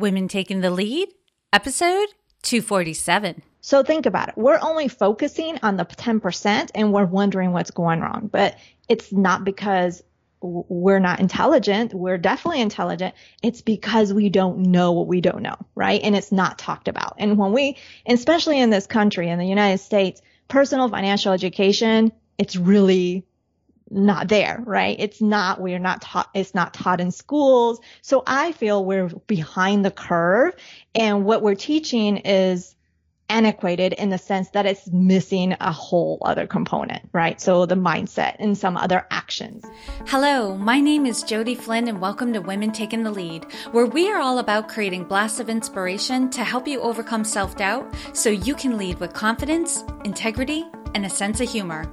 Women Taking the Lead, episode 247. So think about it. We're only focusing on the 10% and we're wondering what's going wrong. But it's not because we're not intelligent. We're definitely intelligent. It's because we don't know what we don't know, right? And it's not talked about. And when we, especially in this country, in the United States, personal financial education, it's really not there, right? It's not, we're not taught, it's not taught in schools. So I feel we're behind the curve and what we're teaching is antiquated in the sense that it's missing a whole other component, right? So the mindset and some other actions. Hello, my name is Jodi Flynn and welcome to Women Taking the Lead, where we are all about creating blasts of inspiration to help you overcome self-doubt so you can lead with confidence, integrity, and a sense of humor.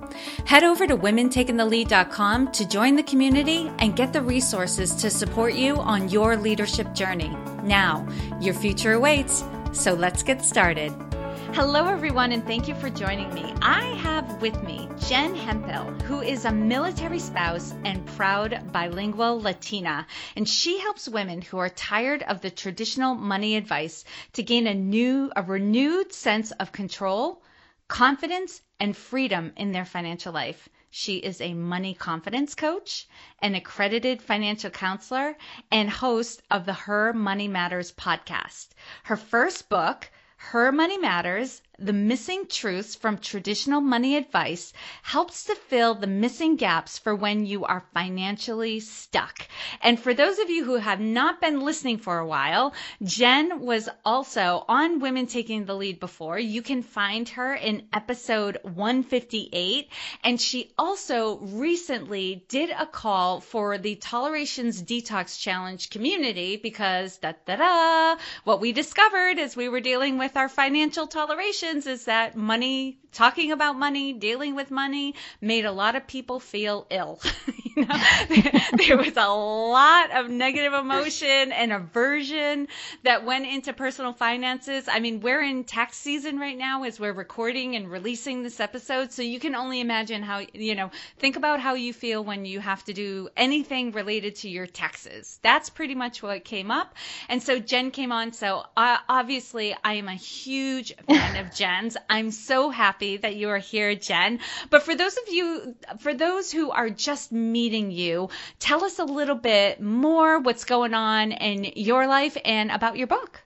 Head over to womentakingthelead.com to join the community and get the resources to support you on your leadership journey. Now, your future awaits, so let's get started. Hello, everyone, and thank you for joining me. I have with me Jen Hemphill, who is a military spouse and proud bilingual Latina, and she helps women who are tired of the traditional money advice to gain a new, a renewed sense of control, confidence, and freedom in their financial life. She is a money confidence coach, an accredited financial counselor, and host of the Her Money Matters podcast. Her first book, her Money Matters the missing truths from traditional money advice helps to fill the missing gaps for when you are financially stuck. And for those of you who have not been listening for a while, Jen was also on Women Taking the Lead before. You can find her in episode 158. And she also recently did a call for the Tolerations Detox Challenge community because da da da, what we discovered as we were dealing with our financial toleration is that money, talking about money, dealing with money made a lot of people feel ill. you know, there, there was a lot of negative emotion and aversion that went into personal finances. I mean, we're in tax season right now as we're recording and releasing this episode. So you can only imagine how, you know, think about how you feel when you have to do anything related to your taxes. That's pretty much what came up. And so Jen came on. So uh, obviously I am a huge fan of Jen's. I'm so happy that you are here, Jen. But for those of you, for those who are just meeting you, tell us a little bit more what's going on in your life and about your book.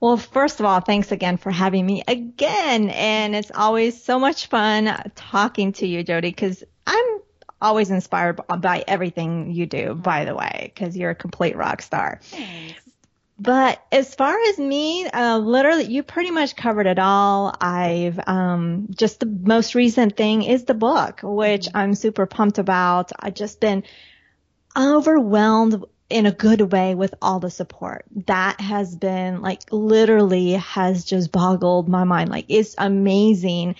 Well, first of all, thanks again for having me again. And it's always so much fun talking to you, Jodi, because I'm always inspired by everything you do, by the way, because you're a complete rock star. Thanks. But as far as me, uh, literally, you pretty much covered it all. I've, um, just the most recent thing is the book, which mm-hmm. I'm super pumped about. I've just been overwhelmed in a good way with all the support. That has been like literally has just boggled my mind. Like it's amazing.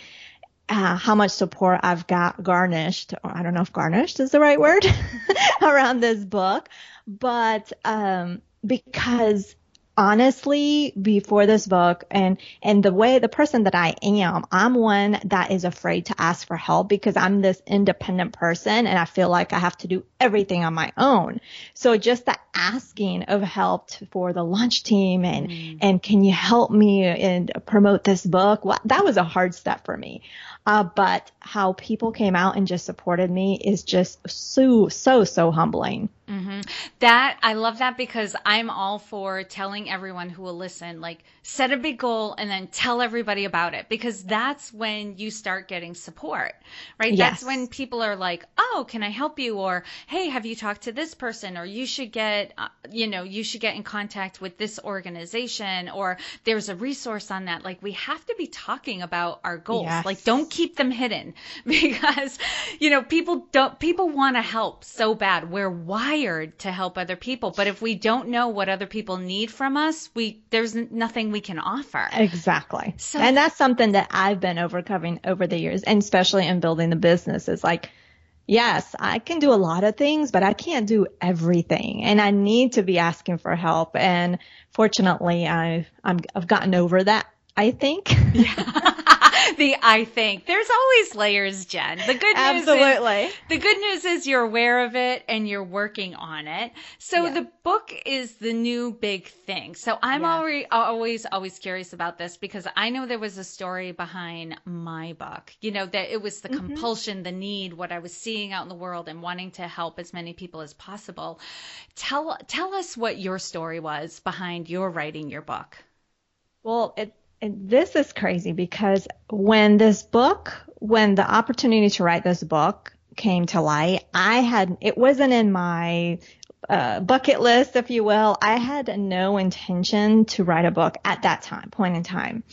Uh, how much support I've got garnished, or I don't know if garnished is the right word around this book, but, um, because honestly before this book and and the way the person that I am I'm one that is afraid to ask for help because I'm this independent person and I feel like I have to do everything on my own. So just the asking of help for the launch team and mm. and can you help me and promote this book? Well, that was a hard step for me. Uh, but how people came out and just supported me is just so so so humbling Mm-hmm. That I love that because I'm all for telling everyone who will listen, like set a big goal and then tell everybody about it because that's when you start getting support, right? Yes. That's when people are like, "Oh, can I help you?" or "Hey, have you talked to this person?" or "You should get, uh, you know, you should get in contact with this organization," or "There's a resource on that." Like we have to be talking about our goals. Yes. Like don't keep them hidden because you know people don't people want to help so bad. We're wired wired to help other people. But if we don't know what other people need from us, we there's nothing we can offer. Exactly. So, and that's something that I've been overcoming over the years, and especially in building the business is like, yes, I can do a lot of things, but I can't do everything, and I need to be asking for help. And fortunately, I've i have gotten over that. I think. Yeah. the I think. There's always layers, Jen. The good news Absolutely. is the good news is you're aware of it and you're working on it. So Yeah. the book is the new big thing. So I'm Yeah. already always always curious about this because I know there was a story behind my book. You know that it was the Mm-hmm. compulsion, the need, what I was seeing out in the world and wanting to help as many people as possible. Tell tell us what your story was behind your writing your book. Well, it, it, this is crazy because when this book, when the opportunity to write this book came to light, I had, it wasn't in my uh, bucket list, if you will. I had no intention to write a book at that time, point in time.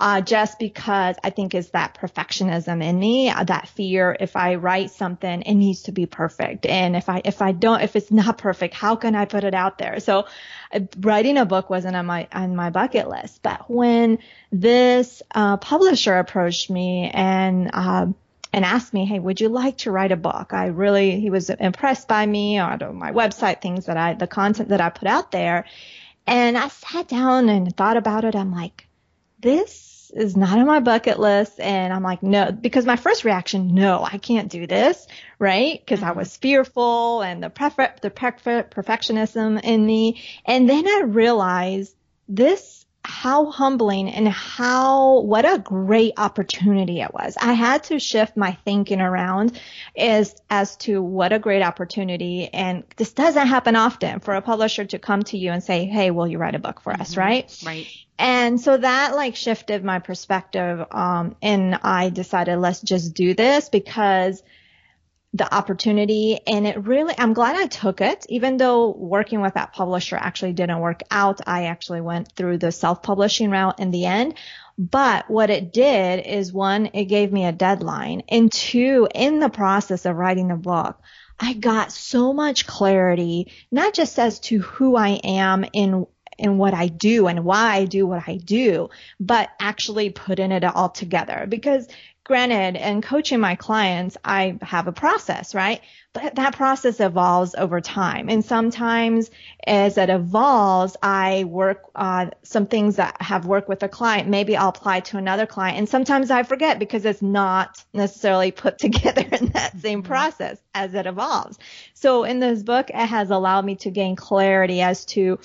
Uh, just because I think it's that perfectionism in me, uh, that fear. If I write something, it needs to be perfect. And if I, if I don't, if it's not perfect, how can I put it out there? So uh, writing a book wasn't on my, on my bucket list. But when this, uh, publisher approached me and, um, and asked me, Hey, would you like to write a book? I really, he was impressed by me on my website, things that I, the content that I put out there. And I sat down and thought about it. I'm like, this is not on my bucket list. And I'm like, no, because my first reaction, no, I can't do this, right? Because I mm-hmm. was fearful and the prefer- the perf- perfectionism in me. And then I realized this, how humbling and how, what a great opportunity it was. I had to shift my thinking around as, as to what a great opportunity. And this doesn't happen often for a publisher to come to you and say, Hey, will you write a book for us? Right. Right. And so that like shifted my perspective. Um, and I decided let's just do this because the opportunity and it really, I'm glad I took it, even though working with that publisher actually didn't work out. I actually went through the self-publishing route in the end. But what it did is one, it gave me a deadline and two, in the process of writing the book, I got so much clarity, not just as to who I am in in what I do and why I do what I do, but actually putting it all together. Because granted, in coaching my clients, I have a process, right? But that process evolves over time. And sometimes as it evolves, I work uh, some things that have worked with a client. Maybe I'll apply to another client. And sometimes I forget because it's not necessarily put together in that same process as it evolves. So in this book, it has allowed me to gain clarity as to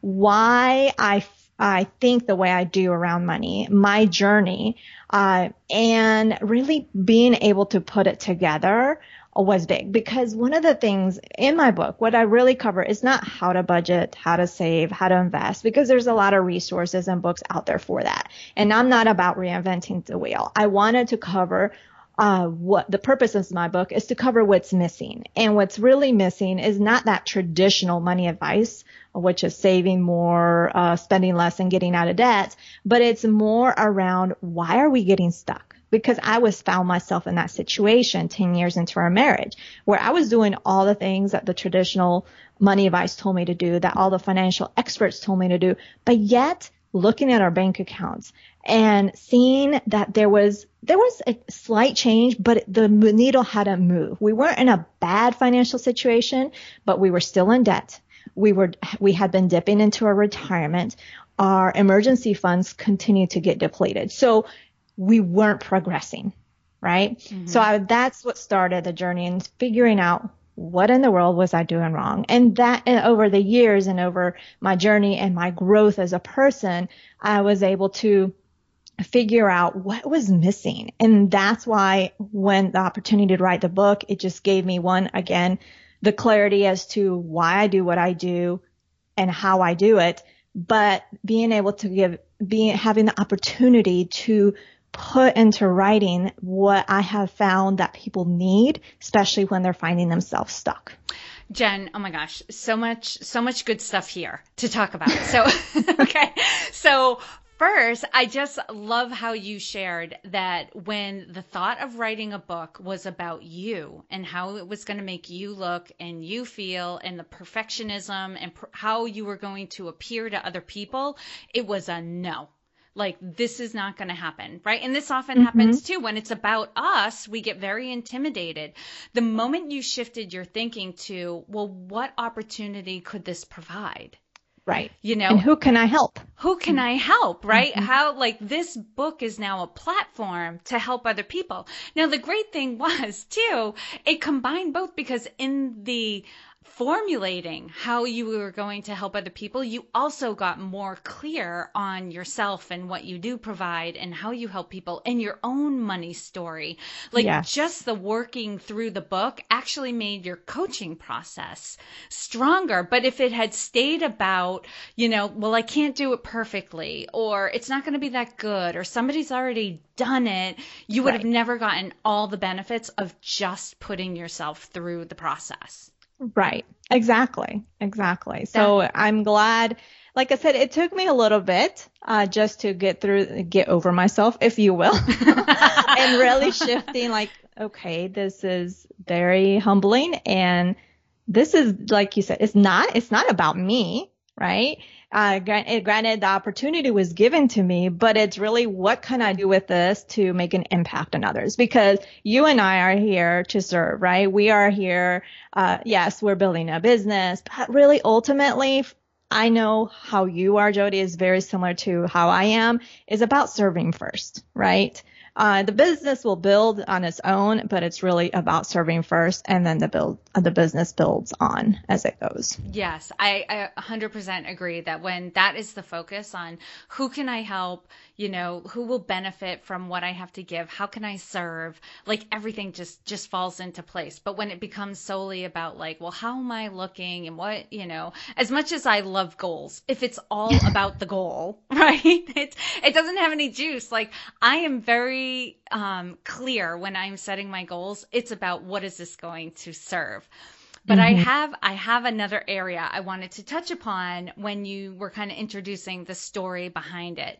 why I I think the way I do around money, my journey, uh, and really being able to put it together was big because one of the things in my book, what I really cover is not how to budget, how to save, how to invest, because there's a lot of resources and books out there for that. And I'm not about reinventing the wheel. I wanted to cover uh, what the purpose of my book is to cover what's missing. And what's really missing is not that traditional money advice, which is saving more, uh, spending less and getting out of debt, but it's more around why are we getting stuck? Because I was found myself in that situation 10 years into our marriage where I was doing all the things that the traditional money advice told me to do, that all the financial experts told me to do, but yet looking at our bank accounts and seeing that there was there was a slight change, but the needle hadn't moved. We weren't in a bad financial situation, but we were still in debt. We were we had been dipping into our retirement. Our emergency funds continued to get depleted. So we weren't progressing, right? Mm-hmm. So I, that's what started the journey and figuring out what in the world was I doing wrong? And that and over the years and over my journey and my growth as a person, I was able to figure out what was missing. And that's why when the opportunity to write the book, it just gave me one, again, the clarity as to why I do what I do and how I do it, but being able to give, being, having the opportunity to put into writing what I have found that people need, especially when they're finding themselves stuck. Jen, oh my gosh, so much, so much good stuff here to talk about. So, okay. So first, I just love how you shared that when the thought of writing a book was about you and how it was going to make you look and you feel and the perfectionism and pr- how you were going to appear to other people, it was a no. Like this is not going to happen right? And this often Mm-hmm. happens too. When it's about us we get very intimidated. The moment you shifted your thinking to well what opportunity could this provide Right. you know And who can I help? who can I help, right? Mm-hmm. How, like, this book is now a platform to help other people. Now, the great thing was, too, it combined both because in the formulating how you were going to help other people, you also got more clear on yourself and what you do provide and how you help people and your own money story. Like yes. just the working through the book actually made your coaching process stronger. But if it had stayed about, you know, well, I can't do it perfectly or it's not going to be that good or somebody's already done it, you would right. have never gotten all the benefits of just putting yourself through the process. Right. Exactly. Exactly. So that- I'm glad. Like I said, it took me a little bit uh, just to get through, get over myself, if you will, and really shifting. Like, okay, this is very humbling, and this is like you said, it's not. It's not about me, right? Uh, granted, the opportunity was given to me, but it's really what can I do with this to make an impact on others? Because you and I are here to serve, right? We are here. Uh, yes, we're building a business, but really ultimately, I know how you are, Jodi, is very similar to how I am, is about serving first, right? Uh, the business will build on its own, but it's really about serving first, and then the build uh, the business builds on as it goes. Yes, I, I 100% agree that when that is the focus on who can I help, you know, who will benefit from what I have to give, how can I serve, like everything just just falls into place. But when it becomes solely about like, well, how am I looking and what, you know, as much as I love goals, if it's all about the goal, right? It it doesn't have any juice. Like I am very um, clear when I'm setting my goals. It's about what is this going to serve. But mm-hmm. I have I have another area I wanted to touch upon when you were kind of introducing the story behind it,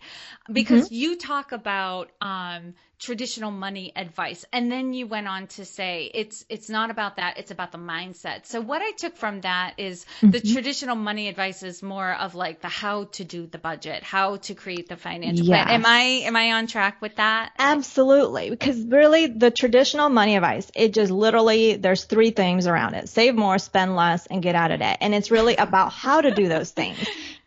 because mm-hmm. you talk about um, traditional money advice. And then you went on to say it's it's not about that it's about the mindset. So what i took from that is mm-hmm. the traditional money advice is more of like the how to do the budget how to create the financial yes. plan. Am i am i on track with that? Absolutely. Because really the traditional money advice it just literally there's three things around it. Save more spend less and get out of debt. And it's really about how to do those things.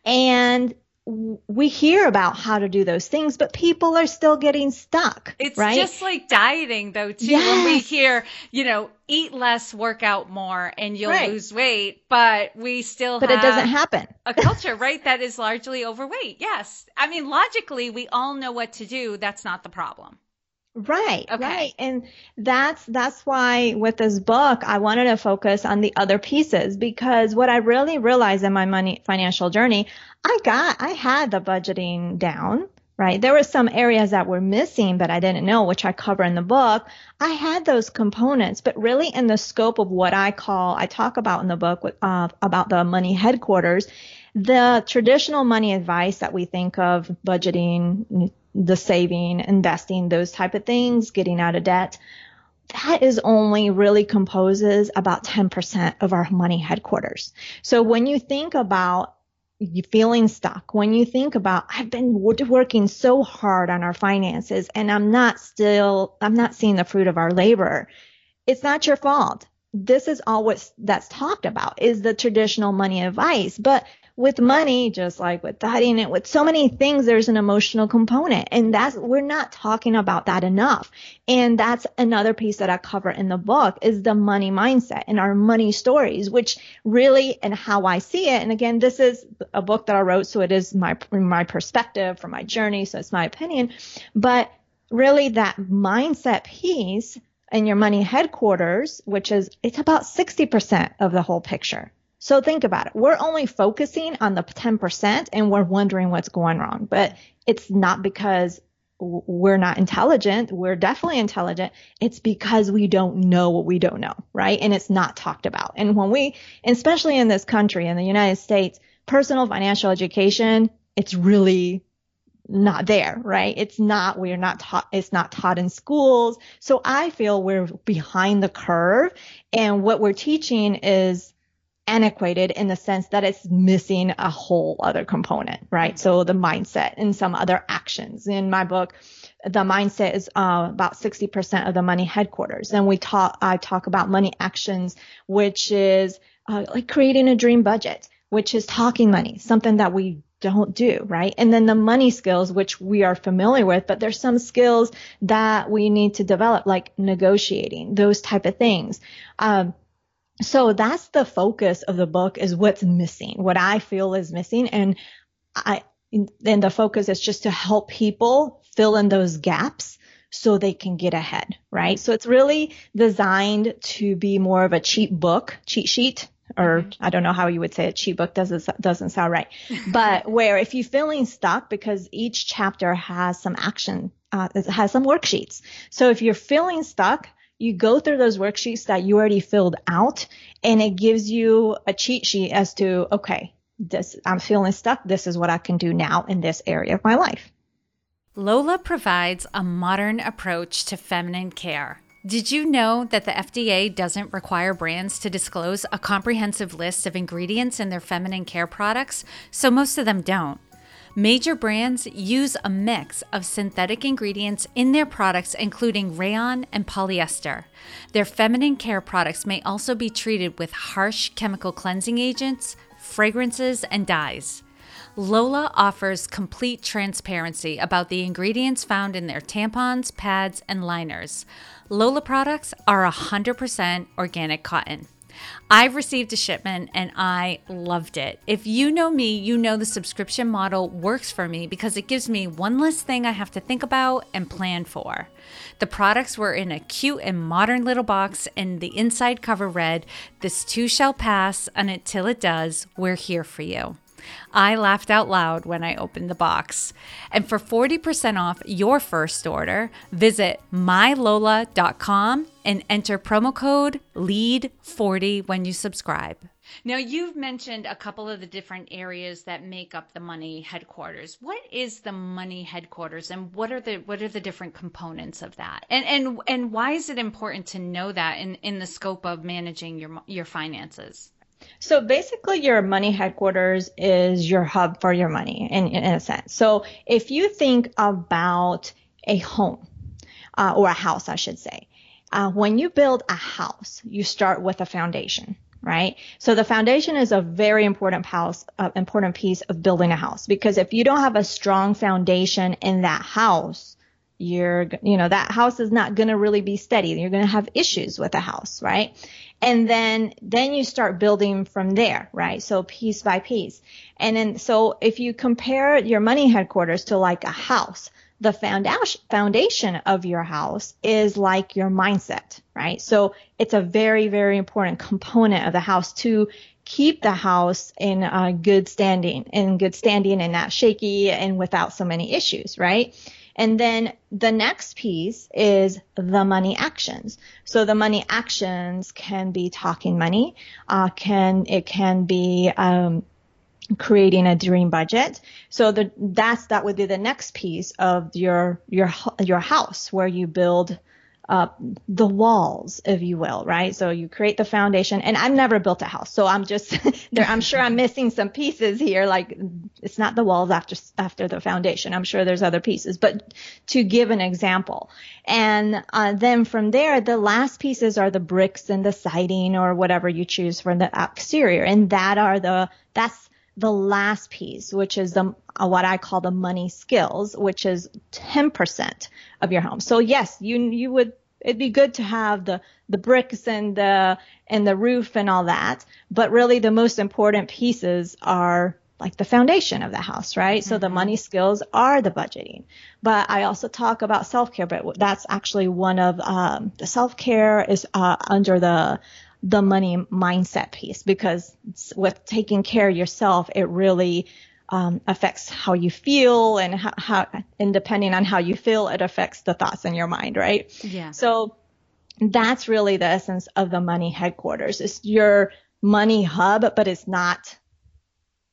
And we hear about how to do those things, but people are still getting stuck. It's right? just like dieting though too. Yes. When we hear, you know, eat less, work out more, and you'll right. lose weight, but we still but it doesn't happen. a culture, right, that is largely overweight. Yes, I mean logically, we all know what to do. That's not the problem. Right, okay. right. And that's that's why with this book I wanted to focus on the other pieces because what I really realized in my money financial journey, I got I had the budgeting down, right? There were some areas that were missing but I didn't know, which I cover in the book. I had those components, but really in the scope of what I call I talk about in the book with, uh, about the money headquarters, the traditional money advice that we think of budgeting the saving, investing, those type of things, getting out of debt, that is only really composes about 10% of our money headquarters. So when you think about you feeling stuck, when you think about, I've been working so hard on our finances and I'm not still, I'm not seeing the fruit of our labor. It's not your fault. This is all what's, that's talked about is the traditional money advice, but with money, just like with dieting it, with so many things, there's an emotional component. And that's, we're not talking about that enough. And that's another piece that I cover in the book is the money mindset and our money stories, which really, and how I see it. And again, this is a book that I wrote. So it is my, my perspective from my journey. So it's my opinion, but really that mindset piece in your money headquarters, which is, it's about 60% of the whole picture. So think about it. We're only focusing on the 10% and we're wondering what's going wrong, but it's not because we're not intelligent. We're definitely intelligent. It's because we don't know what we don't know, right? And it's not talked about. And when we, especially in this country, in the United States, personal financial education, it's really not there, right? It's not, we're not taught, it's not taught in schools. So I feel we're behind the curve and what we're teaching is antiquated in the sense that it's missing a whole other component, right? So the mindset and some other actions. In my book, the mindset is uh, about 60% of the money headquarters. And we talk, I talk about money actions, which is uh, like creating a dream budget, which is talking money, something that we don't do, right? And then the money skills, which we are familiar with, but there's some skills that we need to develop, like negotiating, those type of things. Um, so that's the focus of the book is what's missing, what I feel is missing. And I, and the focus is just to help people fill in those gaps so they can get ahead, right? So it's really designed to be more of a cheat book, cheat sheet, or mm-hmm. I don't know how you would say it. Cheat book doesn't doesn't sound right, but where if you're feeling stuck because each chapter has some action, uh, has some worksheets. So if you're feeling stuck, you go through those worksheets that you already filled out, and it gives you a cheat sheet as to okay, this I'm feeling stuck. This is what I can do now in this area of my life. Lola provides a modern approach to feminine care. Did you know that the FDA doesn't require brands to disclose a comprehensive list of ingredients in their feminine care products? So most of them don't. Major brands use a mix of synthetic ingredients in their products, including rayon and polyester. Their feminine care products may also be treated with harsh chemical cleansing agents, fragrances, and dyes. Lola offers complete transparency about the ingredients found in their tampons, pads, and liners. Lola products are 100% organic cotton. I've received a shipment and I loved it. If you know me, you know the subscription model works for me because it gives me one less thing I have to think about and plan for. The products were in a cute and modern little box, and the inside cover read, This too shall pass, and until it does, we're here for you. I laughed out loud when I opened the box. And for 40% off your first order, visit mylola.com and enter promo code LEAD40 when you subscribe. Now, you've mentioned a couple of the different areas that make up the money headquarters. What is the money headquarters and what are the what are the different components of that? And and and why is it important to know that in in the scope of managing your your finances? So basically, your money headquarters is your hub for your money in, in a sense. So if you think about a home uh, or a house, I should say, uh, when you build a house, you start with a foundation, right? So the foundation is a very important house, uh, important piece of building a house because if you don't have a strong foundation in that house, you're, you know, that house is not going to really be steady. You're going to have issues with the house, right? And then, then you start building from there, right? So piece by piece. And then, so if you compare your money headquarters to like a house, the foundation, of your house is like your mindset, right? So it's a very, very important component of the house to keep the house in uh, good standing, in good standing and not shaky and without so many issues, right? And then the next piece is the money actions. So the money actions can be talking money, uh, can it can be um, creating a dream budget. So the, that's that would be the next piece of your your your house where you build uh, the walls, if you will, right? So you create the foundation. And I've never built a house, so I'm just there. I'm sure I'm missing some pieces here. Like it's not the walls after after the foundation. I'm sure there's other pieces, but to give an example, and uh, then from there, the last pieces are the bricks and the siding or whatever you choose for the exterior, and that are the that's the last piece, which is the uh, what I call the money skills, which is 10% of your home. So yes, you you would it'd be good to have the the bricks and the and the roof and all that, but really the most important pieces are like the foundation of the house, right? Mm-hmm. So the mm-hmm. money skills are the budgeting. But I also talk about self-care, but that's actually one of um, the self-care is uh, under the the money mindset piece because with taking care of yourself, it really um, affects how you feel and how, how, and depending on how you feel, it affects the thoughts in your mind, right? Yeah. So that's really the essence of the money headquarters. It's your money hub, but it's not,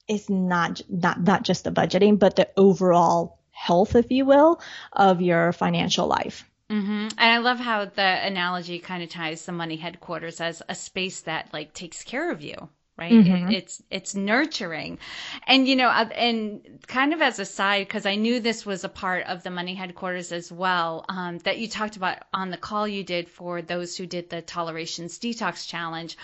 it's not, not, not just the budgeting, but the overall health, if you will, of your financial life. Mm-hmm. And I love how the analogy kind of ties the money headquarters as a space that like takes care of you, right? Mm-hmm. It, it's it's nurturing, and you know, uh, and kind of as a side, because I knew this was a part of the money headquarters as well, um, that you talked about on the call you did for those who did the tolerations detox challenge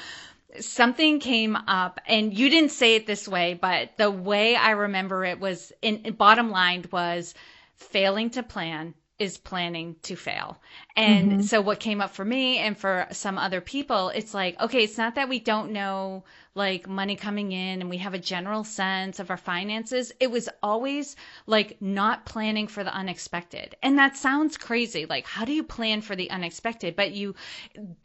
something came up and you didn't say it this way, but the way I remember it was in bottom line was failing to plan is planning to fail. And mm-hmm. so what came up for me and for some other people, it's like, okay, it's not that we don't know like money coming in and we have a general sense of our finances. It was always like not planning for the unexpected. And that sounds crazy. Like, how do you plan for the unexpected? But you,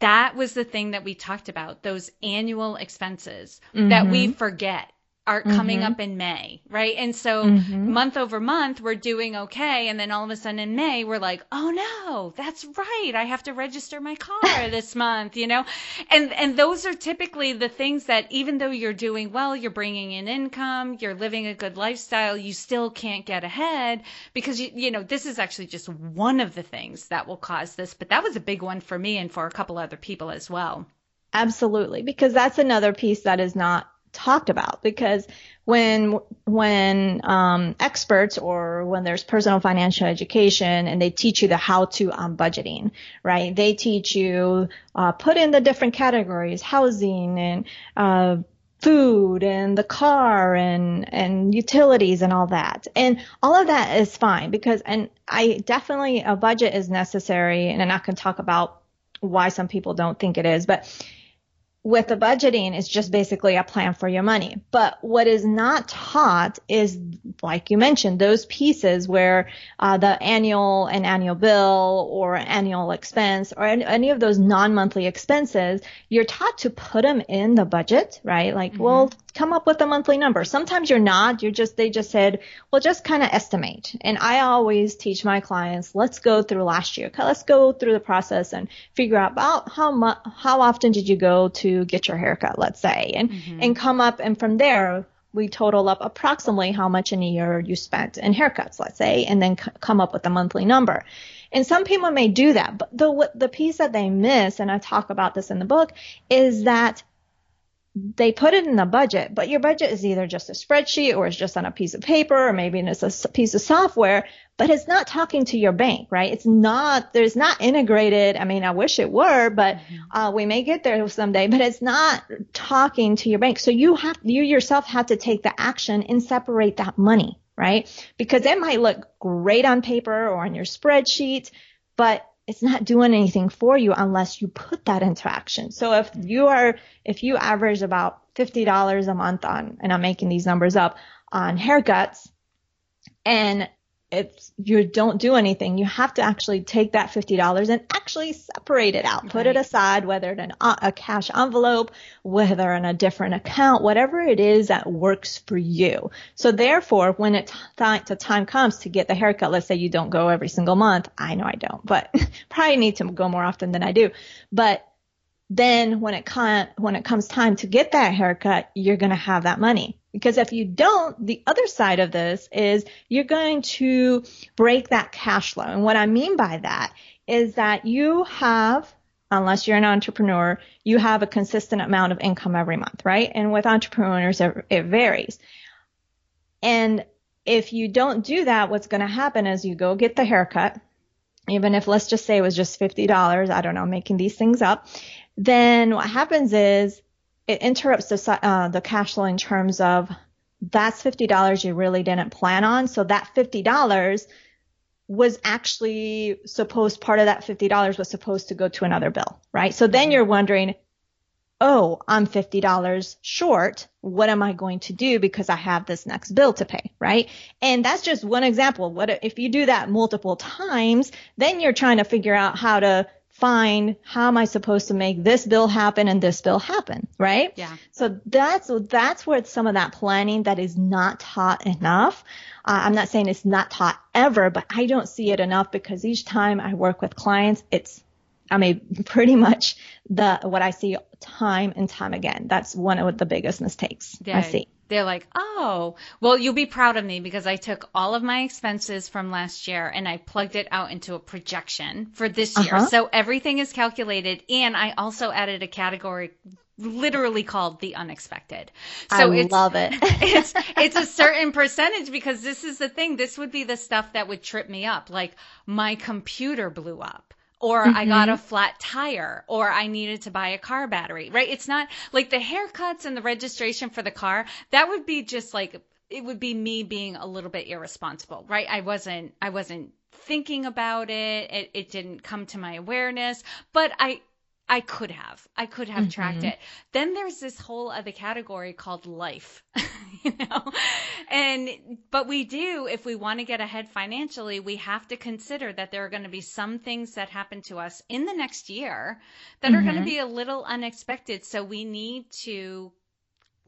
that was the thing that we talked about, those annual expenses mm-hmm. that we forget are coming mm-hmm. up in May, right? And so mm-hmm. month over month, we're doing okay. And then all of a sudden in May, we're like, oh no, that's right. I have to register my car this month, you know? And, and those are typically the things that even though you're doing well, you're bringing in income, you're living a good lifestyle, you still can't get ahead because you, you know, this is actually just one of the things that will cause this. But that was a big one for me and for a couple other people as well. Absolutely. Because that's another piece that is not talked about because when when um, experts or when there's personal financial education and they teach you the how to on budgeting, right? They teach you uh, put in the different categories, housing and uh, food and the car and and utilities and all that. And all of that is fine because and I definitely a budget is necessary and I'm not going to talk about why some people don't think it is, but with the budgeting, it's just basically a plan for your money. But what is not taught is, like you mentioned, those pieces where uh, the annual and annual bill or annual expense or any of those non-monthly expenses, you're taught to put them in the budget, right? Like, mm-hmm. well, come up with a monthly number. Sometimes you're not. You're just, they just said, well, just kind of estimate. And I always teach my clients, let's go through last year. Let's go through the process and figure out about how much, how often did you go to get your haircut, let's say, and, mm-hmm. and come up. And from there, we total up approximately how much in a year you spent in haircuts, let's say, and then c- come up with a monthly number. And some people may do that, but the the piece that they miss, and I talk about this in the book, is that they put it in the budget, but your budget is either just a spreadsheet or it's just on a piece of paper or maybe it's a piece of software, but it's not talking to your bank, right? It's not, there's not integrated. I mean, I wish it were, but mm-hmm. uh, we may get there someday, but it's not talking to your bank. So you have, you yourself have to take the action and separate that money, right? Because it might look great on paper or on your spreadsheet, but it's not doing anything for you unless you put that into action. So if you are, if you average about $50 a month on, and I'm making these numbers up, on haircuts, and if you don't do anything, you have to actually take that $50 and actually separate it out, put it aside, whether in uh, a cash envelope, whether in a different account, whatever it is that works for you. So therefore, when it th- the time comes to get the haircut, let's say you don't go every single month. I know I don't, but probably need to go more often than I do. But then when it con- when it comes time to get that haircut, you're going to have that money. Because if you don't, the other side of this is you're going to break that cash flow. And what I mean by that is that you have unless you're an entrepreneur, you have a consistent amount of income every month, right? And with entrepreneurs, it, varies. And if you don't do that, what's going to happen is you go get the haircut, even if let's just say it was just $50, I don't know, making these things up, then what happens is it interrupts the, uh, the cash flow in terms of that's $50 you really didn't plan on. So that $50 was actually supposed, part of that $50 was supposed to go to another bill, right? So then you're wondering, oh, I'm $50 short. What am I going to do because I have this next bill to pay, right? And that's just one example. What if you do that multiple times, then you're trying to figure out how to find how am I supposed to make this bill happen and this bill happen, right? Yeah. So that's that's where some of that planning that is not taught enough. Uh, I'm not saying it's not taught ever, but I don't see it enough because each time I work with clients, it's I mean pretty much the what I see time and time again. That's one of the biggest mistakes yeah. I see they're like, oh, well, you'll be proud of me because I took all of my expenses from last year and I plugged it out into a projection for this year. Uh-huh. So everything is calculated. And I also added a category literally called the unexpected. So I it's, love it. it's, it's a certain percentage because this is the thing. This would be the stuff that would trip me up. Like my computer blew up or mm-hmm. I got a mm-hmm. flat tire or I needed to buy a car battery, right? It's not like the haircuts and the registration for the car. That would be just like, it would be me being a little bit irresponsible, right? I wasn't, I wasn't thinking about it. It, it didn't come to my awareness, but I, I could have. I could have mm-hmm. tracked it. Then there's this whole other category called life, you know? And, but we do, if we want to get ahead financially, we have to consider that there are going to be some things that happen to us in the next year that mm-hmm. are going to be a little unexpected. So we need to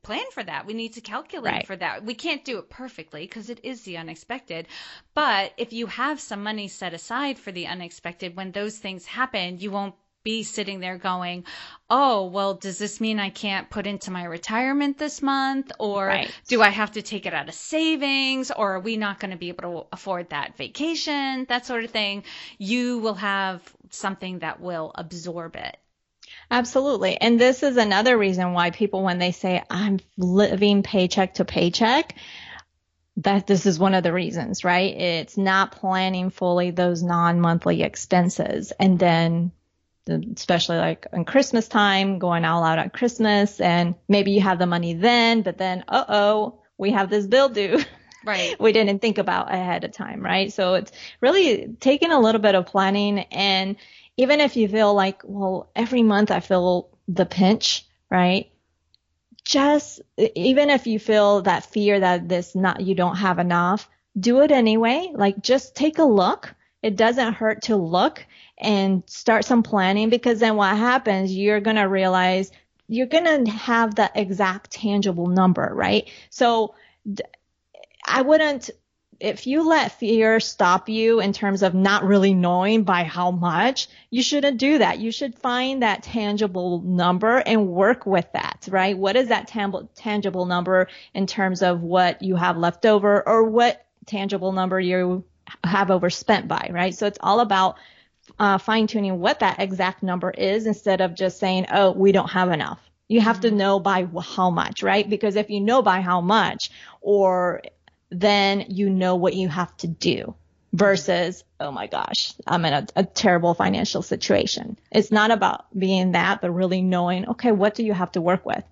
plan for that. We need to calculate right. for that. We can't do it perfectly because it is the unexpected. But if you have some money set aside for the unexpected, when those things happen, you won't be sitting there going, oh, well, does this mean I can't put into my retirement this month? Or right. do I have to take it out of savings? Or are we not going to be able to afford that vacation? That sort of thing. You will have something that will absorb it. Absolutely. And this is another reason why people, when they say, I'm living paycheck to paycheck, that this is one of the reasons, right? It's not planning fully those non-monthly expenses. And then especially like on Christmas time, going all out on Christmas, and maybe you have the money then, but then, uh oh, we have this bill due. Right. we didn't think about ahead of time, right? So it's really taking a little bit of planning. And even if you feel like, well, every month I feel the pinch, right? Just even if you feel that fear that this not, you don't have enough, do it anyway. Like just take a look. It doesn't hurt to look and start some planning because then what happens, you're going to realize you're going to have the exact tangible number, right? So I wouldn't, if you let fear stop you in terms of not really knowing by how much, you shouldn't do that. You should find that tangible number and work with that, right? What is that tam- tangible number in terms of what you have left over or what tangible number you have overspent by, right? So it's all about uh, fine tuning what that exact number is instead of just saying, oh, we don't have enough. You have mm-hmm. to know by how much, right? Because if you know by how much, or then you know what you have to do versus, oh my gosh, I'm in a, a terrible financial situation. It's not about being that, but really knowing, okay, what do you have to work with?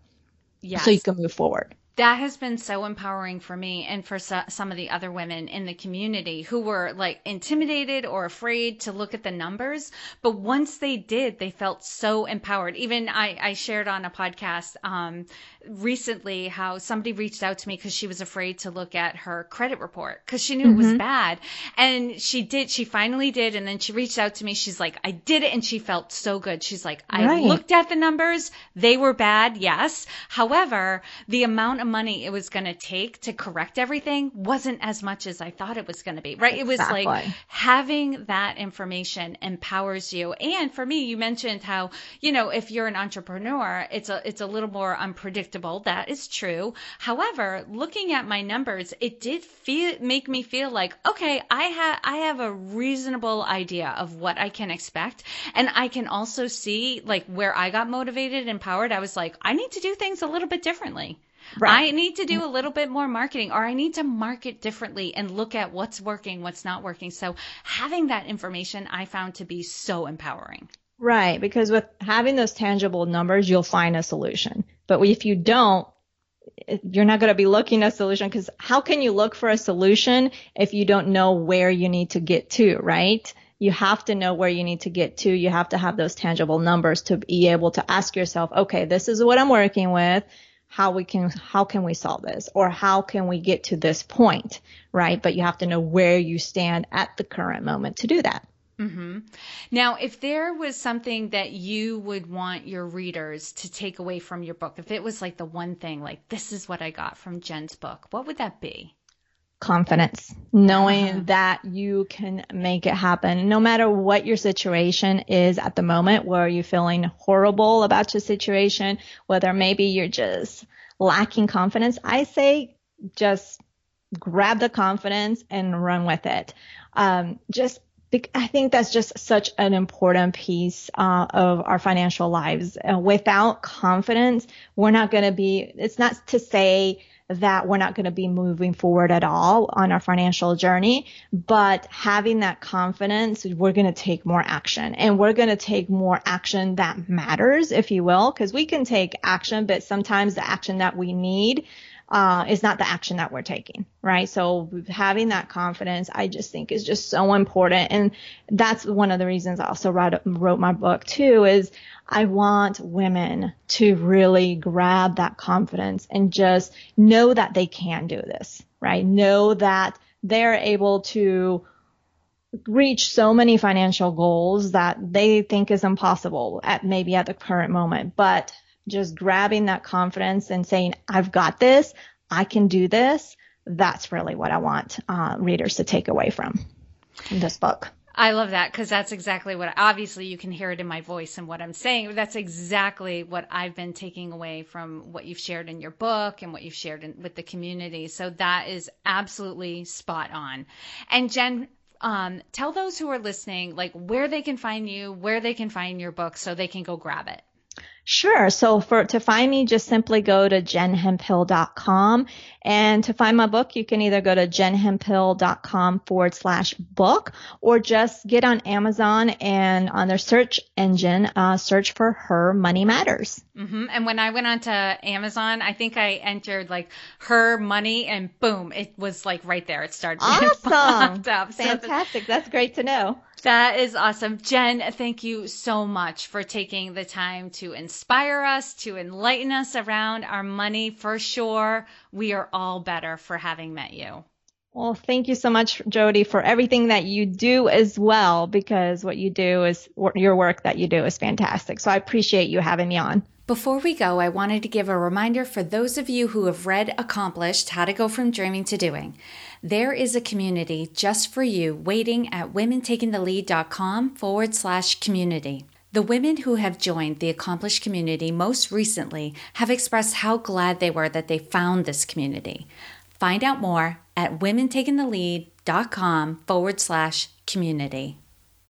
Yes. So you can move forward that has been so empowering for me and for so, some of the other women in the community who were like intimidated or afraid to look at the numbers. But once they did, they felt so empowered. Even I, I shared on a podcast um, recently how somebody reached out to me because she was afraid to look at her credit report because she knew mm-hmm. it was mm-hmm. bad. And she did, she finally did. And then she reached out to me. She's like, I did it. And she felt so good. She's like, I right. looked at the numbers. They were bad. Yes. However, the amount of money it was going to take to correct everything wasn't as much as I thought it was going to be. Right. Exactly. It was like having that information empowers you. And for me, you mentioned how, you know, if you're an entrepreneur, it's a, it's a little more unpredictable. That is true. However, looking at my numbers, it did feel, make me feel like, okay, I have, I have a reasonable idea of what I can expect. And I can also see like where I got motivated and empowered. I was like, I need to do things a little bit differently. Right. I need to do mm. a little bit more marketing or I need to market differently and look at what's working, what's not working. So having that information I found to be so empowering. Right. Because with having those tangible numbers, you'll find a solution. But if you don't, you're not going to be looking at a solution because how can you look for a solution if you don't know where you need to get to, right? You have to know where you need to get to. You have to have those tangible numbers to be able to ask yourself, okay, this is what I'm working with how we can how can we solve this? Or how can we get to this point right? But you have to know where you stand at the current moment to do that. Mm-hmm. now if there was something that you would want your readers to take away from your book if it was like the one thing like this is what i got from jen's book what would that be confidence, knowing uh-huh. that you can make it happen no matter what your situation is at the moment, where you're feeling horrible about your situation, whether maybe you're just lacking confidence. I say just grab the confidence and run with it. Um, just I think that's just such an important piece uh, of our financial lives. Uh, without confidence, we're not going to be, it's not to say that we're not going to be moving forward at all on our financial journey, but having that confidence, we're going to take more action. And we're going to take more action that matters, if you will, because we can take action, but sometimes the action that we need uh, is not the action that we're taking, right? So having that confidence, I just think is just so important. And that's one of the reasons I also wrote, wrote my book too, is I want women to really grab that confidence and just know that they can do this, right? Know that they're able to reach so many financial goals that they think is impossible at maybe at the current moment, but just grabbing that confidence and saying, I've got this, I can do this. That's really what I want uh, readers to take away from this book. I love that because that's exactly what obviously you can hear it in my voice and what I'm saying. That's exactly what I've been taking away from what you've shared in your book and what you've shared in, with the community. So that is absolutely spot on. And Jen, um, tell those who are listening like where they can find you, where they can find your book so they can go grab it. Sure. So for to find me, just simply go to jenhemphill.com. And to find my book, you can either go to jenhemphill.com forward slash book or just get on Amazon and on their search engine, uh, search for Her Money Matters. Mm-hmm. And when I went onto Amazon, I think I entered like Her Money and boom, it was like right there. It started. Awesome. Fantastic. So That's great to know. That is awesome. Jen, thank you so much for taking the time to inspire us, to enlighten us around our money. For sure, we are all better for having met you. Well, thank you so much, Jodi, for everything that you do as well, because what you do is your work that you do is fantastic. So I appreciate you having me on. Before we go, I wanted to give a reminder for those of you who have read Accomplished How to Go From Dreaming to Doing. There is a community just for you waiting at womentakingthelead.com forward slash community. The women who have joined the Accomplished community most recently have expressed how glad they were that they found this community. Find out more at womentakingthelead.com forward slash community.